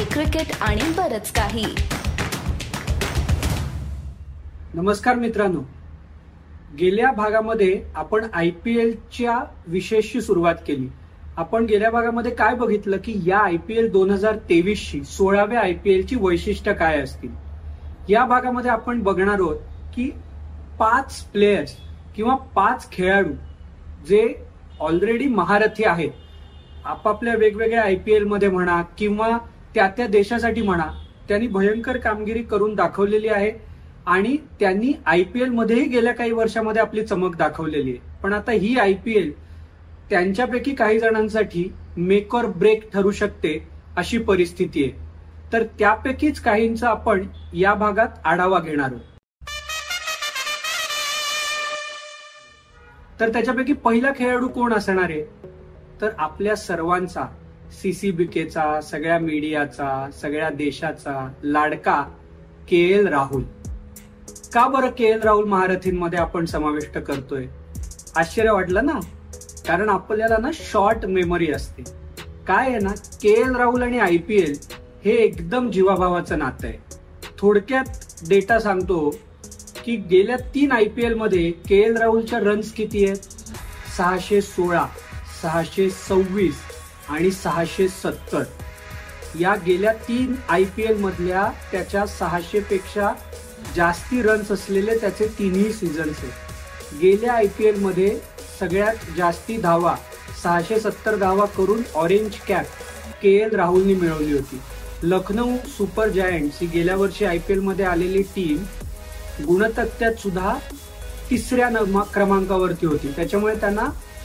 Hockey cricket आणि बरच काही. नमस्कार मित्रांनो. गेल्या भागामध्ये आपण आय पी एलच्या विशेषची सुरुवात केली. आपण गेल्या भागामध्ये काय बघितलं की या आय पी एल दोन हजार तेवीसची सोळाव्या आय पी एलची वैशिष्ट्य काय असतील? या भागामध्ये आपण बघणार आहोत की पाच प्लेयर्स किंवा पाच खेळाडू जे ऑलरेडी महारथी आहेत. आपापल्या वेगवेगळ्या आय पी एलमध्ये म्हणा किंवा त्या त्या देशासाठी म्हणा त्यांनी भयंकर कामगिरी करून दाखवलेली आहे आणि त्यांनी आय पी मध्येही गेल्या काही वर्षामध्ये आपली चमक दाखवलेली आहे. पण आता ही आय पी एल त्यांच्यापैकी काही जणांसाठी मेक और ब्रेक ठरू शकते अशी परिस्थिती आहे. तर त्यापैकीच काहींचा आपण या भागात आढावा घेणार आहोत. तर त्याच्यापैकी पहिला खेळाडू कोण असणार आहे? तर आपल्या सर्वांचा सीसीबीकेचा सगळ्या मीडियाचा सगळ्या देशाचा लाडका के एल राहुल. का बरं के एल राहुल महारथींमध्ये आपण समाविष्ट करतोय? आश्चर्य वाटलं ना? कारण आपल्याला ना शॉर्ट मेमरी असते. काय आहे ना के एल राहुल आणि आय पी एल हे एकदम जीवाभावाचं नातं आहे. थोडक्यात डेटा सांगतो की गेल्या तीन आय पी एलमध्ये के एल राहुलच्या रन्स किती आहेत? सहाशे सोळा सहाशे सव्वीस आणि सहाशे सत्तर. या गेल्या तीन आय पी एलमधल्या त्याच्या सहाशेपेक्षा जास्ती रन्स असलेले त्याचे तिन्ही सीझन्स आहेत. गेल्या आय पी एलमध्ये सगळ्यात जास्ती धावा सहाशे सत्तर धावा करून ऑरेंज कॅप के एल राहुलनी मिळवली होती. लखनौ सुपर जायंट्स ही गेल्या वर्षी आय पी एलमध्ये आलेली टीम गुणतक्त्यात सुद्धा तिसऱ्या नमा- क्रमांकावरती होती. त्याच्यामुळे त्यांना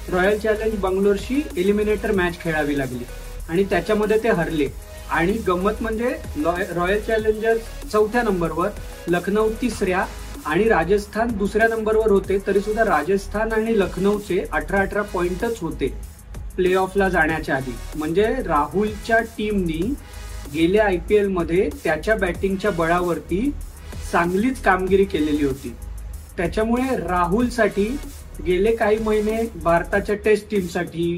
रॉयल चॅलेंज बंगलोरशी एलिमिनेटर मॅच खेळावी लागली. आणि त्याच्यामध्ये ते हरले. आणि गंमत म्हणजे लॉय- रॉयल चॅलेंजर्स चौथ्या नंबरवर लखनौ तिसऱ्या आणि राजस्थान दुसऱ्या नंबरवर होते तरी सुद्धा राजस्थान आणि लखनौचे अठरा अठरा पॉइंटच होते प्ले ऑफला जाण्याच्या आधी. म्हणजे राहुलच्या टीमनी गेल्या आय पी एलमध्ये त्याच्या बॅटिंगच्या बळावरती चांगलीच कामगिरी केलेली होती. त्याच्यामुळे राहुलसाठी गेले काही महिने भारताच्या टेस्ट टीमसाठी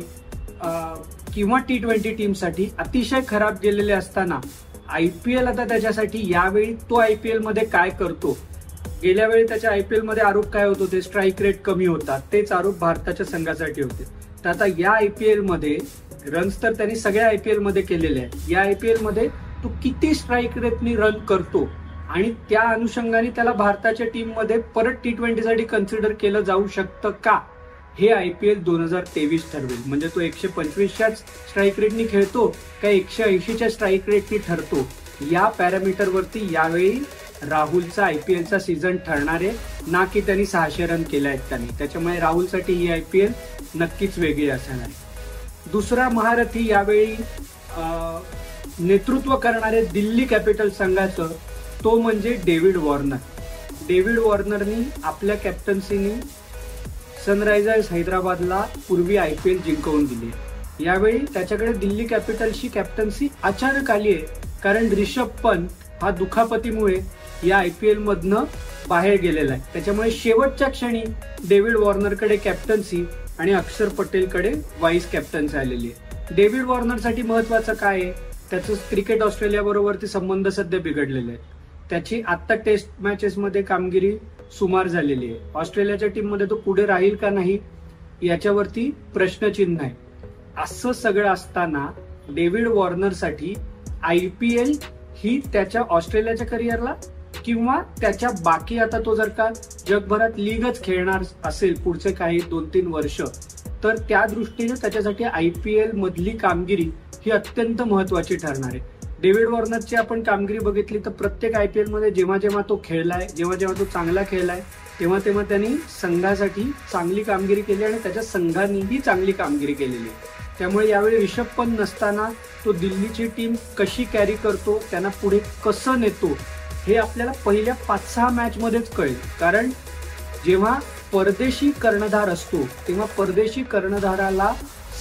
किंवा टी ट्वेंटी टीमसाठी अतिशय खराब गेलेले असताना आय पी एल आता त्याच्यासाठी यावेळी तो आय पी एलमध्ये काय करतो? गेल्या वेळी त्याच्या आय पी एलमध्ये आरोप काय होत होते? स्ट्राईक रेट कमी होता. तेच आरोप भारताच्या संघासाठी होते. तर आता या आय पी एलमध्ये रन्स तर त्यांनी सगळ्या आय पी एलमध्ये केलेले आहेत. या आय पी एलमध्ये तो किती स्ट्राईक रेटनी रन करतो? आणि त्या अनुषंगाने त्याला भारताच्या टीममध्ये परत टी ट्वेंटीसाठी कन्सिडर केलं जाऊ शकतं का? हे आय पी एल दोन हजार तेवीस ठरवेल. म्हणजे तो एकशे पंचवीसच्याच स्ट्राईक रेटनी खेळतो का एकशे ऐंशीच्या स्ट्राईक रेटनी ठरतो? या पॅरामीटरवरती यावेळी राहुलचा आय पी एलचा सीझन ठरणार आहे. ना की त्यांनी सहाशे रन केले आहेत त्यांनी. त्याच्यामुळे राहुलसाठी ही आय पी एल नक्कीच वेगळी असणार आहे. दुसरा महारथी यावेळी नेतृत्व करणारे दिल्ली कॅपिटल संघाचं तो म्हणजे डेव्हिड वॉर्नर. डेव्हिड वॉर्नरनी आपल्या कॅप्टन्सीनी सनरायझर्स हैदराबादला पूर्वी आय पी एल जिंकवून दिली. यावेळी त्याच्याकडे दिल्ली कॅपिटलची कॅप्टन्सी अचानक आली आहे. कारण रिषभ पंत हा दुखापतीमुळे या आय पी एलमधनं बाहेर गेलेला आहे. त्याच्यामुळे शेवटच्या क्षणी डेव्हिड वॉर्नरकडे कॅप्टन्सी आणि अक्षर पटेलकडे वाईस कॅप्टन्सी आलेली आहे. डेव्हिड वॉर्नरसाठी महत्वाचं काय आहे? त्याचं क्रिकेट ऑस्ट्रेलियाबरोबरचे संबंध सध्या बिघडलेले आहेत. त्याची आत्ता टेस्ट मॅचेस मध्ये कामगिरी सुमार झालेली आहे. ऑस्ट्रेलियाच्या टीममध्ये तो पुढे राहील का नाही याच्यावरती प्रश्नचिन्ह आहे. असं सगळं असताना डेव्हिड वॉर्नरसाठी आय पी एल ही त्याच्या ऑस्ट्रेलियाच्या करिअरला किंवा त्याच्या बाकी आता तो जर का जगभरात लीगच खेळणार असेल पुढचे काही दोन तीन वर्ष तर त्या दृष्टीने त्याच्यासाठी आय पी एल मधली कामगिरी ही अत्यंत महत्वाची ठरणार आहे. डेव्हिड वॉर्नरची आपण कामगिरी बघितली तर प्रत्येक आय पी एलमध्ये जेव्हा जेव्हा तो खेळलाय जेव्हा जेव्हा तो चांगला खेळलाय तेव्हा तेव्हा त्यांनी संघासाठी चांगली कामगिरी केली आणि त्याच्या संघानेही चांगली कामगिरी केलेली. आहे त्यामुळे यावेळी रिषभ पंत नसताना तो दिल्लीची टीम कशी कॅरी करतो त्यांना पुढे कसं नेतो हे आपल्याला पहिल्या पाच सहा मॅचमध्येच कळेल. कारण जेव्हा परदेशी कर्णधार असतो तेव्हा परदेशी कर्णधाराला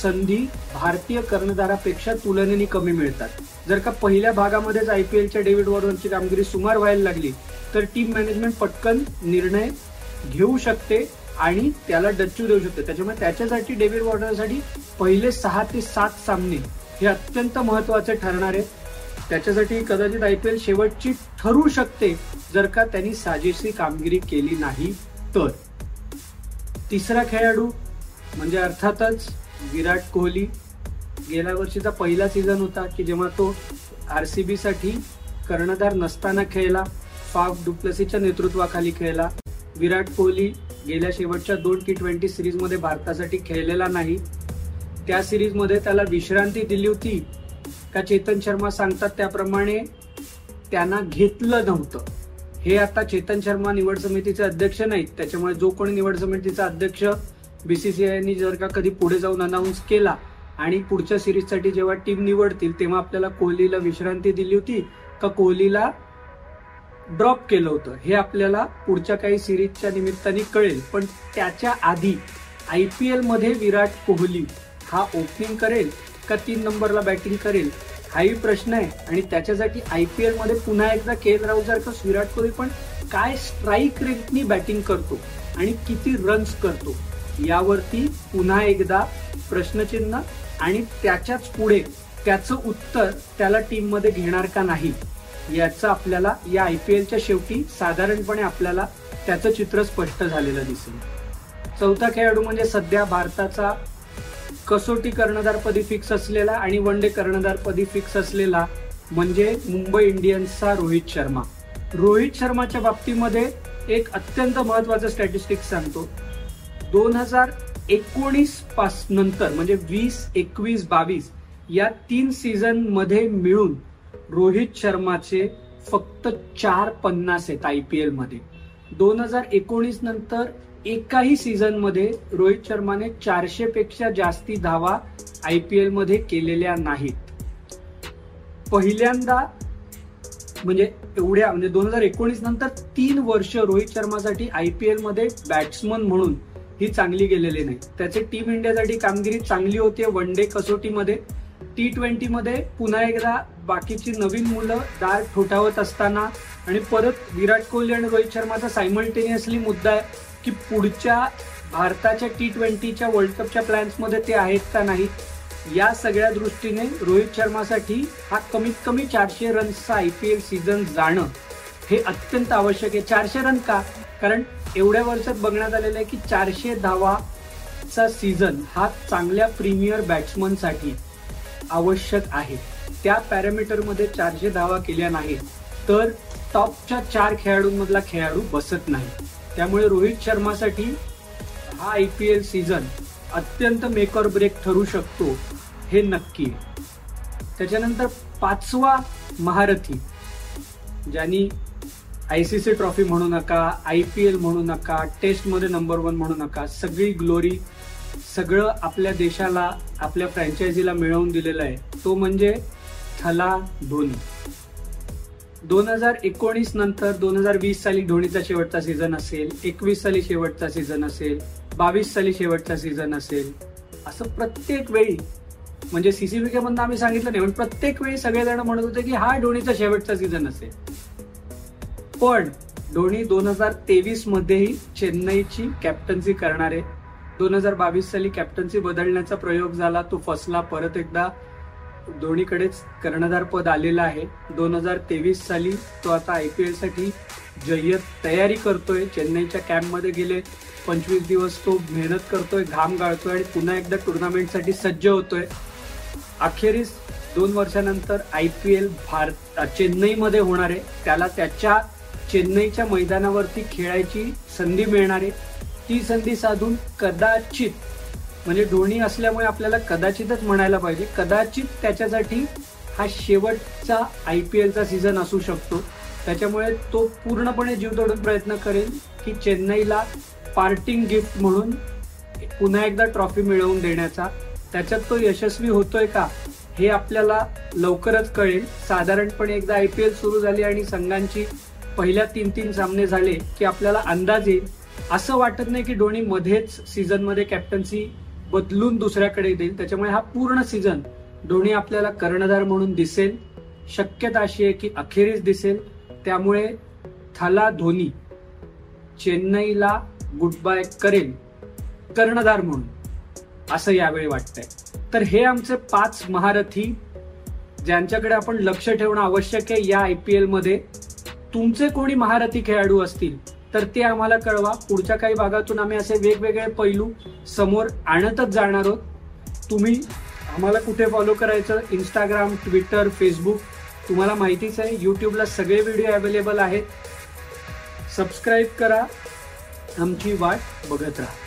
संधी भारतीय कर्णधारापेक्षा तुलनेने कमी मिळतात. जर का पहिल्या भागामध्येच आय पी एलच्या डेव्हिड वॉर्नरची कामगिरी सुमार व्हायला लागली तर टीम मॅनेजमेंट पटकन निर्णय घेऊ शकते आणि त्याला डच्चू देऊ शकते. त्याच्यामुळे त्याच्यासाठी डेव्हिड वॉर्नरसाठी पहिले सहा ते सात सामने हे अत्यंत महत्त्वाचे ठरणार आहेत. त्याच्यासाठी कदाचित आय पी एल शेवटची ठरू शकते जर का त्यांनी साजेशी कामगिरी केली नाही तर. तिसरा खेळाडू म्हणजे अर्थातच विराट कोहली. गेल्या वर्षीचा पहिला सीझन होता की जेव्हा तो आरसीबी साठी कर्णधार नसताना खेळला फाफ डुप्लसीच्या नेतृत्वाखाली खेळला. विराट कोहली गेल्या शेवटच्या दोन टी ट्वेंटी सिरीजमध्ये भारतासाठी खेळलेला नाही. त्या सिरीजमध्ये त्याला विश्रांती दिली होती. का चेतन शर्मा सांगतात त्याप्रमाणे त्यांना घेतलं नव्हतं. हे आता चेतन शर्मा निवड समितीचे अध्यक्ष नाहीत. त्याच्यामुळे जो कोणी निवड समितीचा अध्यक्ष बीसीसीआयनी जर का कधी पुढे जाऊन अनाऊन्स केला आणि पुढच्या सिरीजसाठी जेव्हा टीम निवडतील तेव्हा आपल्याला कोहलीला विश्रांती दिली होती. का कोहलीला ड्रॉप केलं होतं हे आपल्याला पुढच्या काही सिरीजच्या निमित्ताने कळेल. पण त्याच्या आधी आय पी एलमध्ये विराट कोहली हा ओपनिंग करेल का तीन नंबरला बॅटिंग करेल हाही प्रश्न आहे. आणि त्याच्यासाठी आय पी एलमध्ये पुन्हा एकदा के एल राहुल विराट कोहली पण काय स्ट्राईक रेटनी बॅटिंग करतो आणि किती रन्स करतो यावरती पुन्हा एकदा प्रश्नचिन्ह आणि त्याच्याच पुढे त्याचं उत्तर त्याला टीममध्ये घेणार का नाही याचं आपल्याला या आय पी एलच्या शेवटी साधारणपणे आपल्याला त्याचं चित्र स्पष्ट झालेलं दिसेल. चौथा खेळाडू म्हणजे सध्या भारताचा कसोटी कर्णधारपदी फिक्स असलेला आणि वन डे कर्णधारपदी फिक्स असलेला म्हणजे मुंबई इंडियन्सचा रोहित शर्मा. रोहित शर्माच्या बाबतीमध्ये एक अत्यंत महत्वाचं स्टॅटिस्टिक्स सांगतो. दोन हजार एकोणीस पास नंतर म्हणजे वीस एकवीस बावीस या तीन सीझनमध्ये मिळून रोहित शर्माचे फक्त चार पन्नास आहेत आय पी एलमध्ये. दोन हजार एकोणीस नंतर एकाही सीझनमध्ये रोहित शर्माने चारशे पेक्षा जास्ती धावा आय पी एलमध्ये केलेल्या नाहीत. पहिल्यांदा म्हणजे एवढ्या म्हणजे दोन हजार एकोणीस नंतर तीन वर्ष रोहित शर्मासाठी आय पी एलमध्ये बॅट्समन म्हणून ही चांगली गेलेली नाही. त्याची टीम इंडियासाठी कामगिरी चांगली होती वन डे कसोटीमध्ये. टी ट्वेंटीमध्ये पुन्हा एकदा बाकीची नवीन मुलं दार ठोठावत असताना आणि परत विराट कोहली आणि रोहित शर्माचा सायमल्टेनियसली मुद्दा आहे की पुढच्या भारताच्या टी ट्वेंटीच्या वर्ल्ड कपच्या प्लॅन्समध्ये ते आहेत का नाही या सगळ्या दृष्टीने रोहित शर्मासाठी हा कमीत कमी चारशे रन्सचा आय पी एल सीझन जाणं हे अत्यंत आवश्यक आहे. चारशे रन का? कारण एवढ्या वर्षात बघण्यात आलेलं आहे की चारशे धावाचा सीझन हा चांगल्या प्रीमियर बॅट्समनसाठी आवश्यक आहे. त्या पॅरामीटरमध्ये चारशे धावा केल्या नाहीत. तर टॉपच्या चार खेळाडूंमधला खेळाडू बसत नाही. त्यामुळे रोहित शर्मासाठी हा आय पी एल सीझन अत्यंत मेक ऑर ब्रेक ठरू शकतो हे नक्की. त्याच्यानंतर पाचवा महारथी ज्यांनी आयसीसी ट्रॉफी म्हणू नका आय पी एल म्हणू नका टेस्टमध्ये नंबर वन म्हणू नका सगळी ग्लोरी सगळं आपल्या देशाला आपल्या फ्रँचायझीला मिळवून दिलेलं आहे. तो म्हणजे थला धोनी. दोन हजार एकोणीस नंतर दोन हजार वीस साली धोनीचा शेवटचा सीझन असेल एकवीस साली शेवटचा सीझन असेल बावीस साली शेवटचा सीझन असेल असं प्रत्येक वेळी म्हणजे सीसीबीके मधून आम्ही सांगितलं नाही पण प्रत्येक वेळी सगळेजण म्हणत होते की हा धोनीचा शेवटचा सीझन असेल. पण धोनी दोन हजार तेवीस मध्येही चेन्नईची कॅप्टन्सी करणार आहे. दोन हजार बावीस साली कॅप्टन्सी बदलण्याचा प्रयोग झाला तो फसला परत एकदा धोनीकडेच कर्णधार पद आलेलं आहे. दोन हजार तेवीस साली तो आता आय पी एलसाठी जय्यत तयारी करतोय. चेन्नईच्या कॅम्पमध्ये गेले पंचवीस दिवस तो मेहनत करतोय घाम गाळतोय आणि पुन्हा एकदा टुर्नामेंटसाठी सज्ज होतोय. अखेरीस दोन वर्षानंतर आय पी एल भारत चेन्नईमध्ये होणार आहे. त्याला त्याच्या चेन्नईच्या मैदानावरती खेळायची संधी मिळणार आहे. ती संधी साधून कदाचित म्हणजे धोनी असल्यामुळे आपल्याला कदाचितच म्हणायला पाहिजे कदाचित त्याच्यासाठी हा शेवटचा आय पी एलचा सीझन असू शकतो. त्याच्यामुळे तो पूर्णपणे जीव तोडून प्रयत्न करेल की चेन्नईला पार्टिंग गिफ्ट म्हणून पुन्हा एकदा ट्रॉफी मिळवून देण्याचा. त्याच्यात तो यशस्वी होतोय का हे आपल्याला लवकरच कळेल. साधारणपणे एकदा आय पी एल सुरू झाली आणि संघांची पहिल्या तीन तीन सामने झाले की आपल्याला अंदाज येईल. असं वाटत नाही की धोनी मध्येच सीझनमध्ये कॅप्टन्सी बदलून दुसऱ्याकडे देईल. त्याच्यामुळे हा पूर्ण सीझन धोनी आपल्याला कर्णधार म्हणून दिसेल. शक्यता अशी आहे की अखेरीस दिसेल. त्यामुळे थला धोनी चेन्नईला गुड बाय करेल. कर्णधार म्हणून. असं यावेळी वाटतंय. तर हे आमचे पाच महारथी ज्यांच्याकडे आपण लक्ष ठेवणं आवश्यक आहे या आय पी एलमध्ये मध्ये. तुमचे कोणी महारथी खेळाडू असतील तर ते आम्हाला कळवा. पुढच्या काही भागातून आम्ही असे वेगवेगळे पैलू समोर आणतच जाणार आहोत. तुम्ही आम्हाला कुठे फॉलो करायचं? इंस्टाग्राम ट्विटर फेसबुक तुम्हाला माहितीच आहे यूट्यूबला सगळे व्हिडिओ अवेलेबल आहेत. सबस्क्राईब करा. आमची वाट बघत राहा.